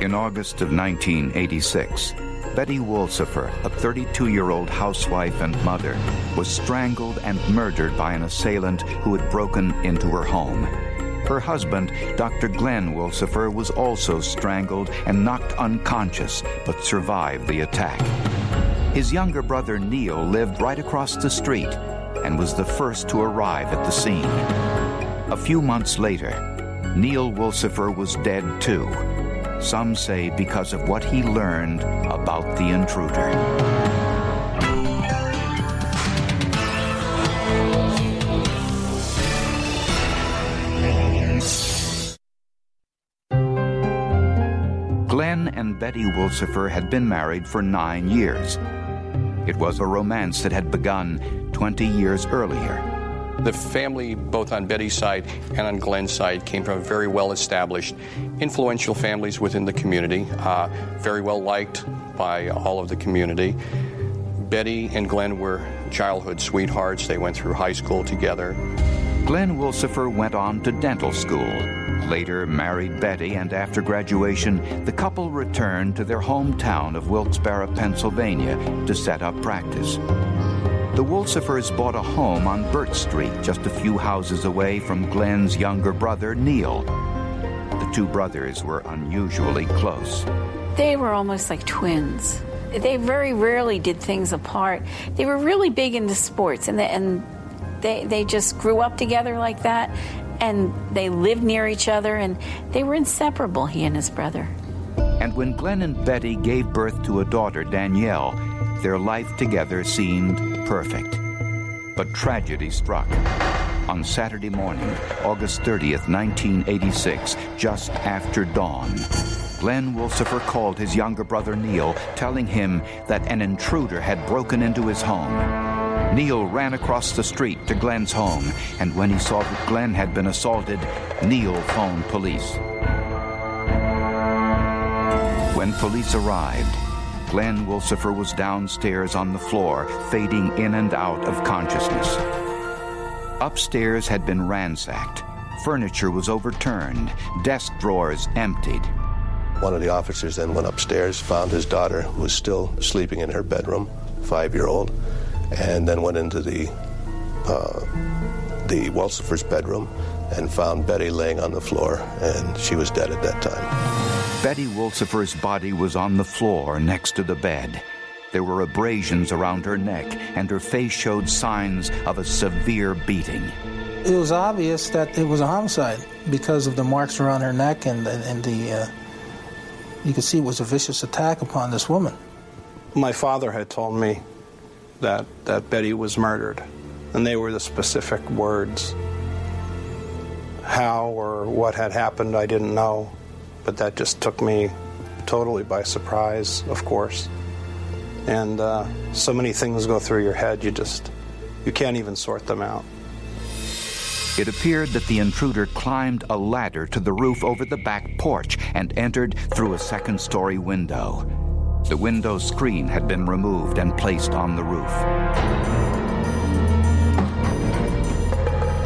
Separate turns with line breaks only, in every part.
In August of 1986, Betty Wolsieffer, a 32 year old housewife and mother, was strangled and murdered by an assailant who had broken into her home. Her husband, Dr. Glenn Wolsieffer, was also strangled and knocked unconscious, but survived the attack. His younger brother Neil lived right across the street and was the first to arrive at the scene. A few months later, Neil Wolsieffer was dead too. Some say because of what he learned about the intruder. Glenn and Betty Wolsieffer had been married for nine years. It was a romance that had begun 20 years earlier.
The family, both on Betty's side and on Glenn's side, came from very well established, influential families within the community, uh, very well liked by all of the community. Betty and Glenn were childhood sweethearts. They went through high school together.
Glenn Wolsieffer went on to dental school, later married Betty, and after graduation, the couple returned to their hometown of Wilkes-Barre, Pennsylvania to set up practice. The Wolsieffers bought a home on Burt Street, just a few houses away from Glenn's younger brother, Neil. The two brothers were unusually close.
They were almost like twins. They very rarely did things apart. They were really big into sports, and they, and they, they just grew up together like that, and they lived near each other, and they were inseparable, he and his brother.
And when Glenn and Betty gave birth to a daughter, Danielle, their life together seemed perfect. But tragedy struck. On Saturday morning, August 30th, 1986, just after dawn, Glenn Wolsieffer called his younger brother Neil, telling him that an intruder had broken into his home. Neil ran across the street to Glenn's home, and when he saw that Glenn had been assaulted, Neil phoned police. When police arrived, Glenn Wolsieffer was downstairs on the floor, fading in and out of consciousness. Upstairs had been ransacked. Furniture was overturned, desk drawers emptied.
One of the officers then went upstairs, found his daughter, who was still sleeping in her bedroom, five year old, and then went into the, uh, the Wolsieffer's bedroom and found Betty laying on the floor, and she was dead at that time.
Betty Wolsieffer's body was on the floor next to the bed. There were abrasions around her neck, and her face showed signs of a severe beating.
It was obvious that it was a homicide because of the marks around her neck and, and the. Uh, you could see it was a vicious attack upon this woman.
My father had told me that, that Betty was murdered, and they were the specific words. How or what had happened, I didn't know but that just took me totally by surprise, of course. And uh, so many things go through your head, you just, you can't even sort them out.
It appeared that the intruder climbed a ladder to the roof over the back porch and entered through a second story window. The window screen had been removed and placed on the roof.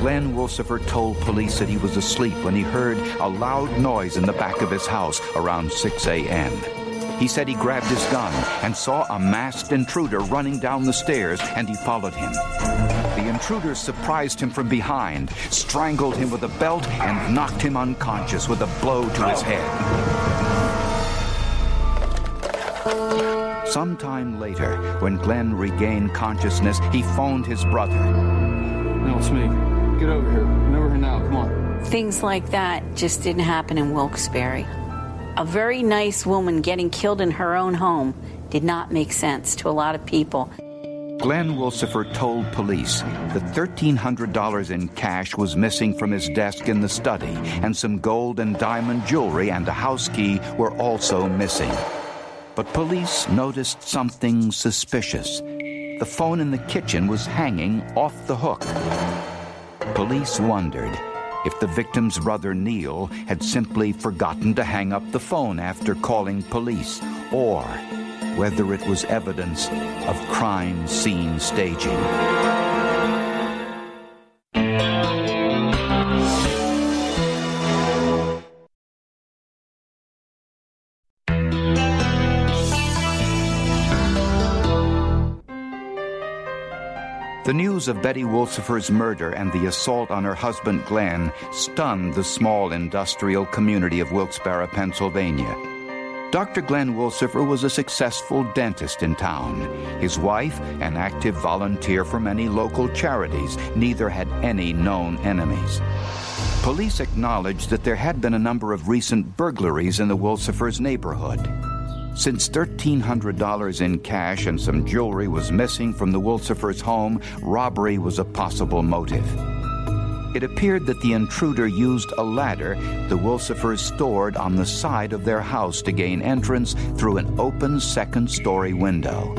Glenn Wolsieffer told police that he was asleep when he heard a loud noise in the back of his house around 6 a.m. He said he grabbed his gun and saw a masked intruder running down the stairs, and he followed him. The intruder surprised him from behind, strangled him with a belt, and knocked him unconscious with a blow to his head. Sometime later, when Glenn regained consciousness, he phoned his brother.
No, it's me. Get over here. Get over here now. Come on.
Things like that just didn't happen in Wilkes-Barre. A very nice woman getting killed in her own home did not make sense to a lot of people.
Glenn Wolsieffer told police that $1,300 in cash was missing from his desk in the study, and some gold and diamond jewelry and a house key were also missing. But police noticed something suspicious. The phone in the kitchen was hanging off the hook. Police wondered if the victim's brother Neil had simply forgotten to hang up the phone after calling police, or whether it was evidence of crime scene staging. The news of Betty Wolsieffer's murder and the assault on her husband Glenn stunned the small industrial community of Wilkes-Barre, Pennsylvania. Dr. Glenn Wolsieffer was a successful dentist in town. His wife, an active volunteer for many local charities, neither had any known enemies. Police acknowledged that there had been a number of recent burglaries in the Wolsieffers' neighborhood. Since $1,300 in cash and some jewelry was missing from the Wolsieffers' home, robbery was a possible motive. It appeared that the intruder used a ladder the Wolsieffers stored on the side of their house to gain entrance through an open second story window.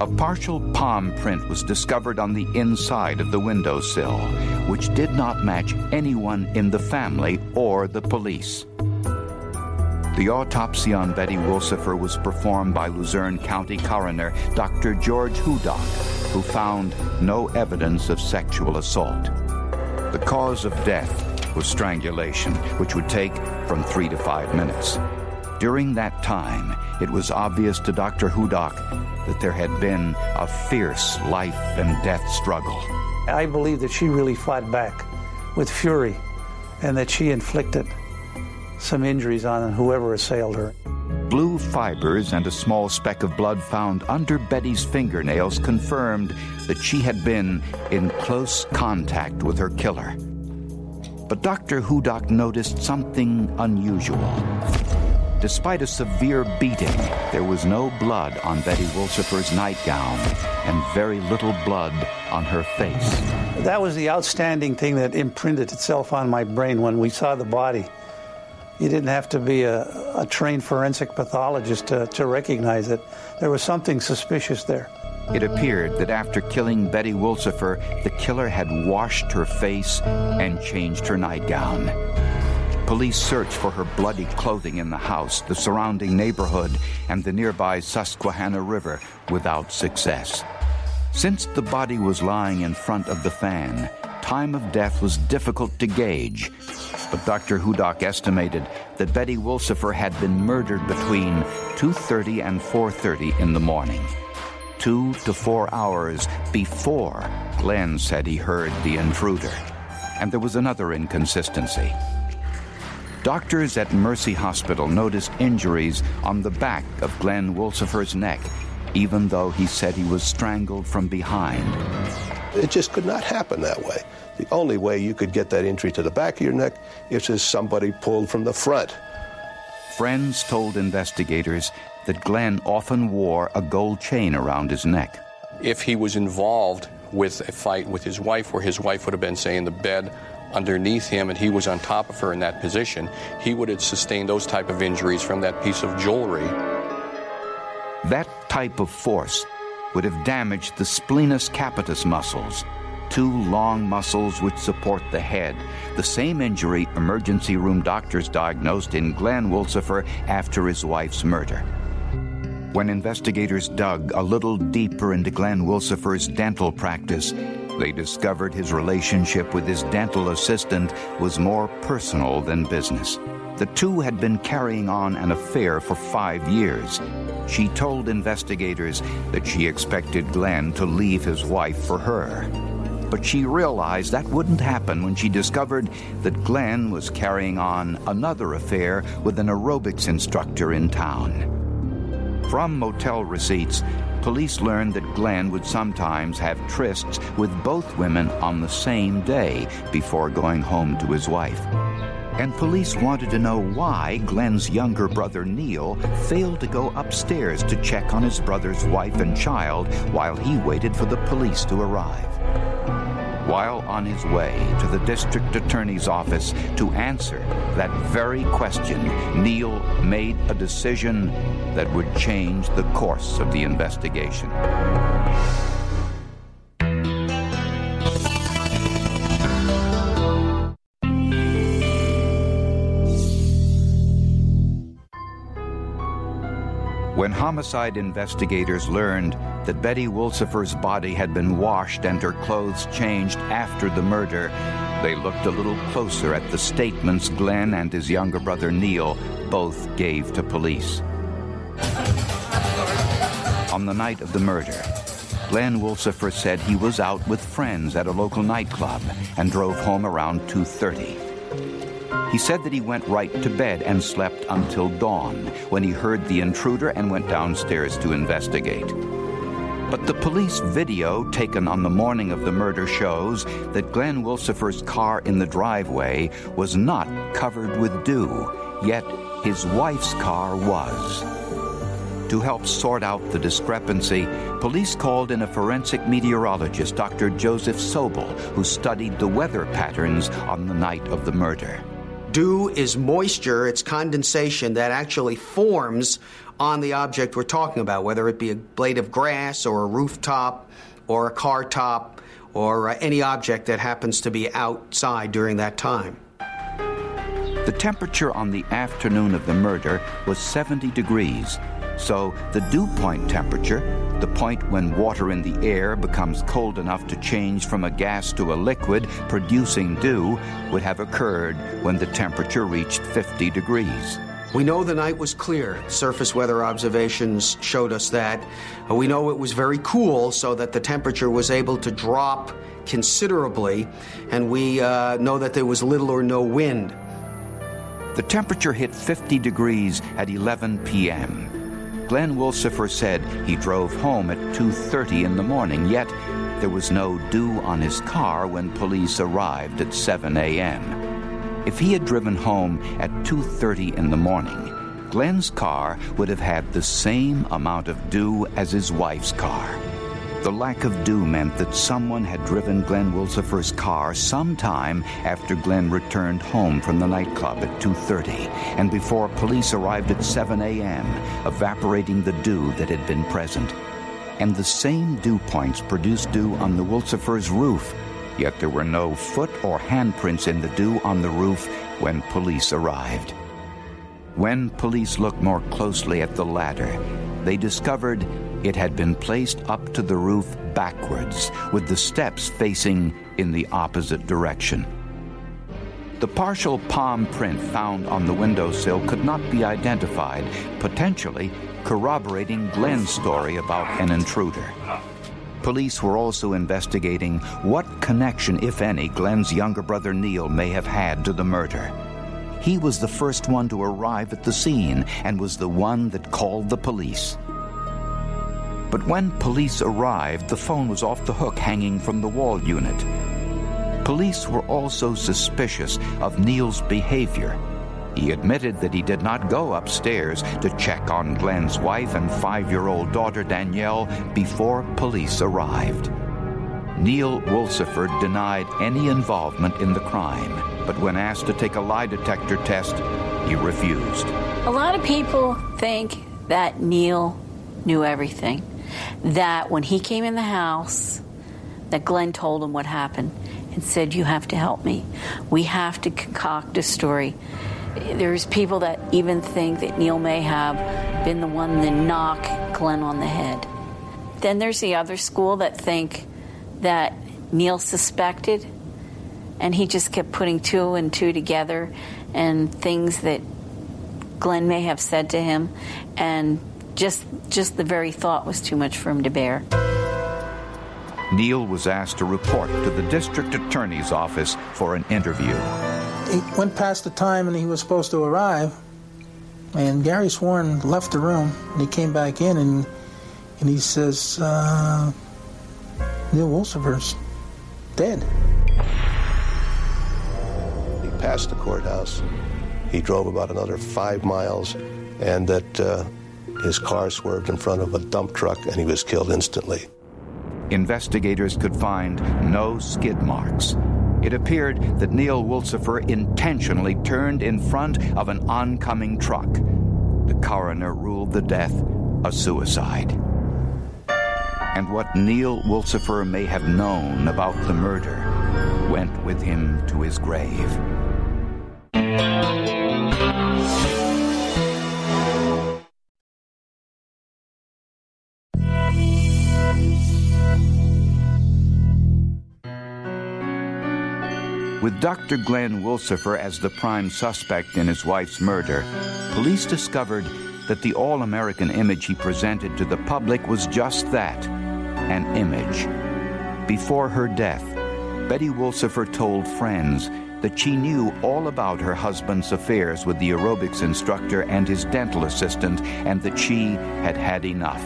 A partial palm print was discovered on the inside of the windowsill, which did not match anyone in the family or the police. The autopsy on Betty Wolsieffer was performed by Luzerne County coroner Dr. George Hudak, who found no evidence of sexual assault. The cause of death was strangulation, which would take from three to five minutes. During that time, it was obvious to Dr. Hudak that there had been a fierce life and death struggle.
I believe that she really fought back with fury and that she inflicted some injuries on whoever assailed her.
Blue fibers and a small speck of blood found under Betty's fingernails confirmed that she had been in close contact with her killer. But Dr. Hudak noticed something unusual. Despite a severe beating, there was no blood on Betty Wolsieffer's nightgown and very little blood on her face.
That was the outstanding thing that imprinted itself on my brain when we saw the body. You didn't have to be a, a trained forensic pathologist to, to recognize it. There was something suspicious there.
It appeared that after killing Betty Wolsieffer, the killer had washed her face and changed her nightgown. Police searched for her bloody clothing in the house, the surrounding neighborhood, and the nearby Susquehanna River without success. Since the body was lying in front of the fan, time of death was difficult to gauge, but Dr. Hudak estimated that Betty Wolsieffer had been murdered between 2.30 and 4.30 in the morning. Two to four hours before Glenn said he heard the intruder. And there was another inconsistency. Doctors at Mercy Hospital noticed injuries on the back of Glenn Wolsieffer's neck, even though he said he was strangled from behind.
It just could not happen that way. The only way you could get that injury to the back of your neck is if somebody pulled from the front.
Friends told investigators that Glenn often wore a gold chain around his neck.
If he was involved with a fight with his wife, where his wife would have been, say, in the bed underneath him and he was on top of her in that position, he would have sustained those type of injuries from that piece of jewelry.
That type of force would have damaged the splenius capitis muscles, two long muscles which support the head, the same injury emergency room doctors diagnosed in Glenn Wolsieffer after his wife's murder. When investigators dug a little deeper into Glenn Wolsieffer's dental practice, they discovered his relationship with his dental assistant was more personal than business. The two had been carrying on an affair for five years. She told investigators that she expected Glenn to leave his wife for her. But she realized that wouldn't happen when she discovered that Glenn was carrying on another affair with an aerobics instructor in town. From motel receipts, police learned that Glenn would sometimes have trysts with both women on the same day before going home to his wife. And police wanted to know why Glenn's younger brother Neil failed to go upstairs to check on his brother's wife and child while he waited for the police to arrive. While on his way to the district attorney's office to answer that very question, Neil made a decision that would change the course of the investigation. When homicide investigators learned that Betty Wolsieffer's body had been washed and her clothes changed after the murder, they looked a little closer at the statements Glenn and his younger brother Neil both gave to police. On the night of the murder, Glenn Wolsieffer said he was out with friends at a local nightclub and drove home around 2:30. He said that he went right to bed and slept until dawn when he heard the intruder and went downstairs to investigate. But the police video taken on the morning of the murder shows that Glenn Wolsieffer's car in the driveway was not covered with dew, yet his wife's car was. To help sort out the discrepancy, police called in a forensic meteorologist, Dr. Joseph Sobel, who studied the weather patterns on the night of the murder.
Dew is moisture, it's condensation that actually forms on the object we're talking about, whether it be a blade of grass or a rooftop or a car top or uh, any object that happens to be outside during that time.
The temperature on the afternoon of the murder was 70 degrees, so the dew point temperature, the point when water in the air becomes cold enough to change from a gas to a liquid, producing dew, would have occurred when the temperature reached 50 degrees.
We know the night was clear. Surface weather observations showed us that. We know it was very cool, so that the temperature was able to drop considerably, and we uh, know that there was little or no wind.
The temperature hit 50 degrees at 11 p.m. Glenn Wolsieffer said he drove home at 2:30 in the morning, yet there was no dew on his car when police arrived at 7 a.m. If he had driven home at 2:30 in the morning, Glenn's car would have had the same amount of dew as his wife's car. The lack of dew meant that someone had driven Glenn Wolsieffer's car sometime after Glenn returned home from the nightclub at 2:30 and before police arrived at 7 a.m., evaporating the dew that had been present. And the same dew points produced dew on the Wolsieffer's roof, yet there were no foot or handprints in the dew on the roof when police arrived. When police looked more closely at the ladder, they discovered it had been placed up to the roof backwards, with the steps facing in the opposite direction. The partial palm print found on the windowsill could not be identified, potentially corroborating Glenn's story about an intruder. Police were also investigating what connection, if any, Glenn's younger brother Neil may have had to the murder. He was the first one to arrive at the scene and was the one that called the police. But when police arrived, the phone was off the hook hanging from the wall unit. Police were also suspicious of Neil's behavior. He admitted that he did not go upstairs to check on Glenn's wife and five year old daughter Danielle before police arrived. Neil Wolsieffer denied any involvement in the crime, but when asked to take a lie detector test, he refused.
A lot of people think that Neil knew everything that when he came in the house, that Glenn told him what happened and said, You have to help me. We have to concoct a story. There's people that even think that Neil may have been the one to knock Glenn on the head. Then there's the other school that think that Neil suspected and he just kept putting two and two together and things that Glenn may have said to him and just just the very thought was too much for him to bear.
Neil was asked to report to the district attorney's office for an interview.
It went past the time and he was supposed to arrive, and Gary Sworn left the room and he came back in and and he says, uh, "Neil Wolsieffer's dead."
Past the courthouse. He drove about another five miles, and that uh, his car swerved in front of a dump truck, and he was killed instantly.
Investigators could find no skid marks. It appeared that Neil Wolsieffer intentionally turned in front of an oncoming truck. The coroner ruled the death a suicide. And what Neil Wolsieffer may have known about the murder went with him to his grave. With Dr. Glenn Wolsieffer as the prime suspect in his wife's murder, police discovered that the all American image he presented to the public was just that an image. Before her death, Betty Wolsieffer told friends that she knew all about her husband's affairs with the aerobics instructor and his dental assistant, and that she had had enough.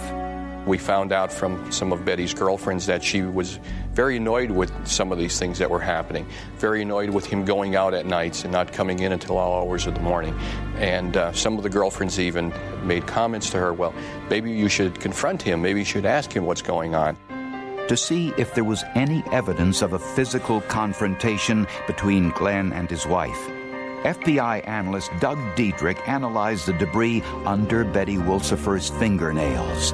We found out from some of Betty's girlfriends that she was very annoyed with some of these things that were happening, very annoyed with him going out at nights and not coming in until all hours of the morning. And uh, some of the girlfriends even made comments to her, well, maybe you should confront him, maybe you should ask him what's going on.
To see if there was any evidence of a physical confrontation between Glenn and his wife. FBI analyst Doug Deedrick analyzed the debris under Betty Wolsieffer's fingernails.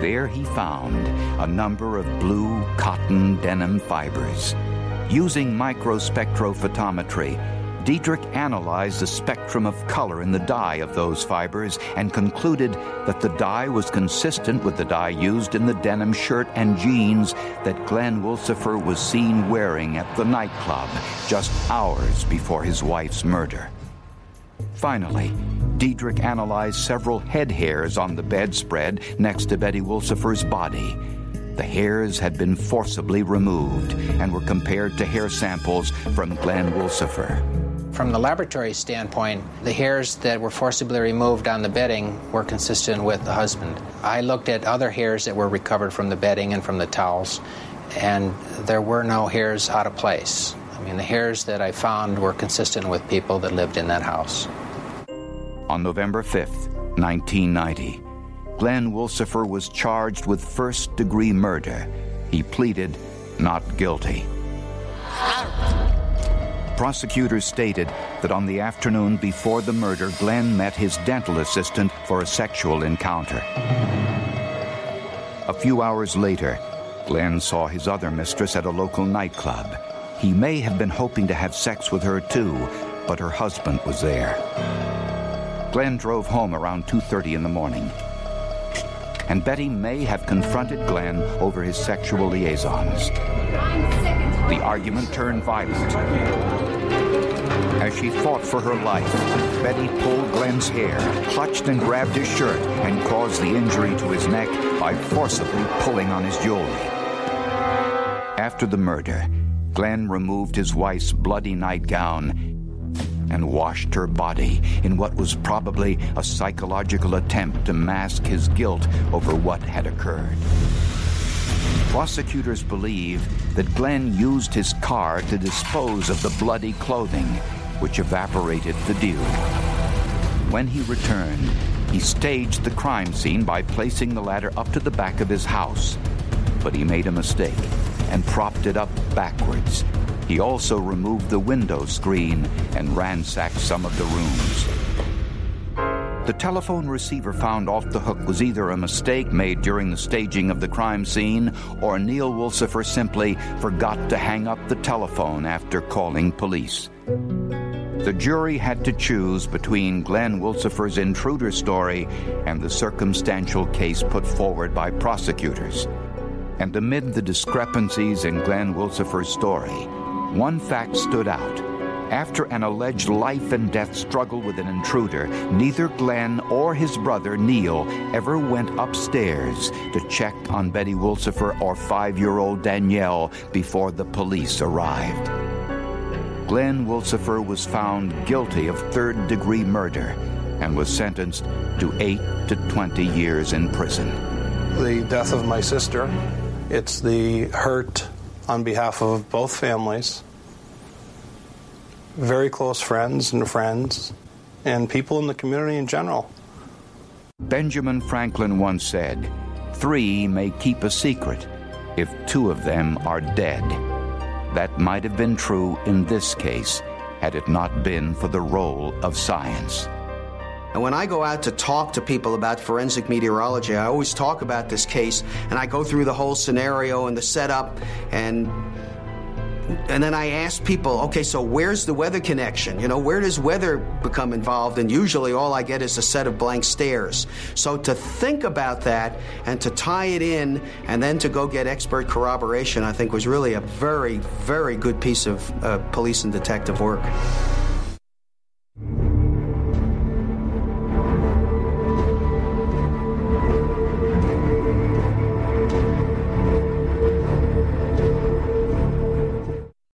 There he found a number of blue cotton denim fibers. Using microspectrophotometry, Deedrick analyzed the spectrum of color in the dye of those fibers and concluded that the dye was consistent with the dye used in the denim shirt and jeans that Glenn Wolsieffer was seen wearing at the nightclub just hours before his wife's murder. Finally, Deedrick analyzed several head hairs on the bedspread next to Betty Wolsieffer's body. The hairs had been forcibly removed and were compared to hair samples from Glenn Wolsieffer.
From the laboratory standpoint, the hairs that were forcibly removed on the bedding were consistent with the husband. I looked at other hairs that were recovered from the bedding and from the towels, and there were no hairs out of place. I mean, the hairs that I found were consistent with people that lived in that house.
On November 5th, 1990, Glenn Wolsieffer was charged with first degree murder. He pleaded not guilty. Prosecutors stated that on the afternoon before the murder, Glenn met his dental assistant for a sexual encounter. A few hours later, Glenn saw his other mistress at a local nightclub. He may have been hoping to have sex with her too, but her husband was there. Glenn drove home around 2:30 in the morning. And Betty may have confronted Glenn over his sexual liaisons. The argument turned violent. As she fought for her life, Betty pulled Glenn's hair, clutched and grabbed his shirt, and caused the injury to his neck by forcibly pulling on his jewelry. After the murder, Glenn removed his wife's bloody nightgown and washed her body in what was probably a psychological attempt to mask his guilt over what had occurred. Prosecutors believe that Glenn used his car to dispose of the bloody clothing, which evaporated the dew. When he returned, he staged the crime scene by placing the ladder up to the back of his house. But he made a mistake and propped it up backwards. He also removed the window screen and ransacked some of the rooms. The telephone receiver found off the hook was either a mistake made during the staging of the crime scene or Neil Wolsieffer simply forgot to hang up the telephone after calling police. The jury had to choose between Glenn Wolsieffer's intruder story and the circumstantial case put forward by prosecutors. And amid the discrepancies in Glenn Wolsieffer's story, one fact stood out. After an alleged life and death struggle with an intruder, neither Glenn or his brother Neil ever went upstairs to check on Betty Wolsieffer or five year old Danielle before the police arrived. Glenn Wolsieffer was found guilty of third degree murder and was sentenced to 8 to 20 years in prison.
The death of my sister, it's the hurt on behalf of both families very close friends and friends and people in the community in general.
Benjamin Franklin once said, Three may keep a secret if two of them are dead. That might have been true in this case had it not been for the role of science.
And when I go out to talk to people about forensic meteorology, I always talk about this case and I go through the whole scenario and the setup and and then I ask people, okay, so where's the weather connection? You know, where does weather become involved? And usually all I get is a set of blank stares. So to think about that and to tie it in and then to go get expert corroboration, I think was really a very, very good piece of uh, police and detective work.